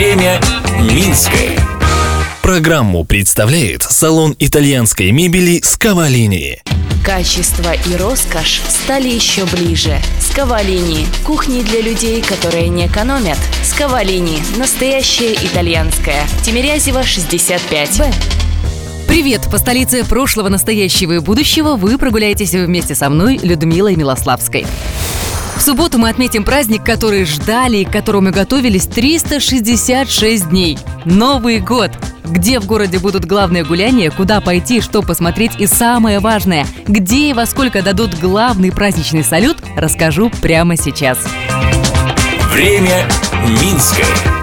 Время Минское. Программу представляет салон итальянской мебели «Скавалини». Качество и роскошь стали еще ближе. Скавалини – кухни для людей, которые не экономят. Скавалини – настоящая итальянская. Тимирязева, 65. Б. Привет! По столице прошлого, настоящего и будущего вы прогуляетесь вместе со мной, Людмилой Милославской. В субботу мы отметим праздник, который ждали и к которому готовились 366 дней. Новый год! Где в городе будут главные гуляния, куда пойти, что посмотреть и самое важное, где и во сколько дадут главный праздничный салют, расскажу прямо сейчас. Время Минское.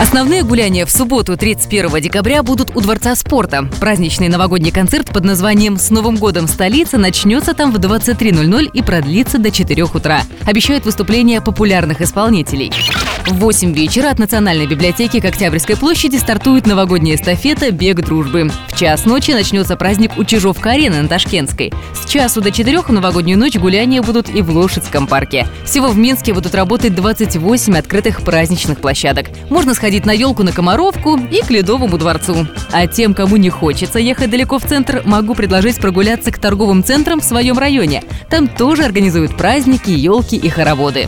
Основные гуляния в субботу, 31 декабря, будут у Дворца спорта. Праздничный новогодний концерт под названием «С Новым годом столица» начнется там в 23.00 и продлится до 4 утра. Обещают выступления популярных исполнителей. В 8 вечера от Национальной библиотеки к Октябрьской площади стартует новогодняя эстафета «Бег дружбы». В час ночи начнется праздник у Чижовка-арены на Ташкентской. С часу до 4 в новогоднюю ночь гуляния будут и в Лошадском парке. Всего в Минске будут работать 28 открытых праздничных площадок. Можно сходить на елку на Комаровку и к Ледовому дворцу. А тем, кому не хочется ехать далеко в центр, могу предложить прогуляться к торговым центрам в своем районе. Там тоже организуют праздники, елки и хороводы.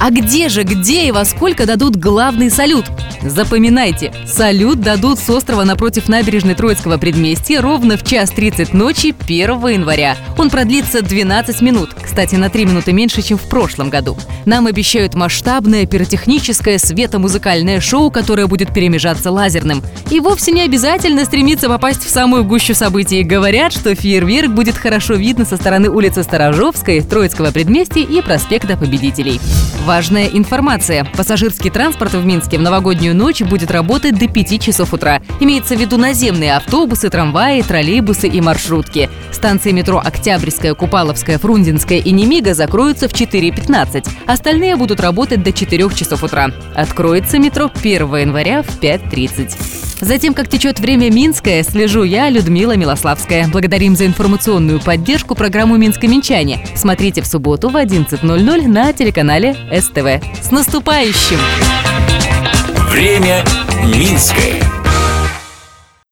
А где же, где и во сколько дадут главный салют? Запоминайте, салют дадут с острова напротив набережной Троицкого предместья ровно в час 30 ночи 1 января. Он продлится 12 минут, кстати, на 3 минуты меньше, чем в прошлом году. Нам обещают масштабное пиротехническое светомузыкальное шоу, которое будет перемежаться лазерным. И вовсе не обязательно стремиться попасть в самую гущу событий. Говорят, что фейерверк будет хорошо видно со стороны улицы Сторожовской, Троицкого предместья и проспекта Победителей. Важная информация. Пассажирский транспорт в Минске в новогоднюю ночь будет работать до 5 часов утра. Имеется в виду наземные автобусы, трамваи, троллейбусы и маршрутки. Станции метро Октябрьская, Купаловская, Фрунзенская и Немига закроются в 4.15. Остальные будут работать до 4 часов утра. Откроется метро 1 января в 5.30. Затем, как течет время Минское, слежу я, Людмила Милославская. Благодарим за информационную поддержку программу «Минско-Минчане». Смотрите в субботу в 11.00 на телеканале СТВ. С наступающим! Время Минское.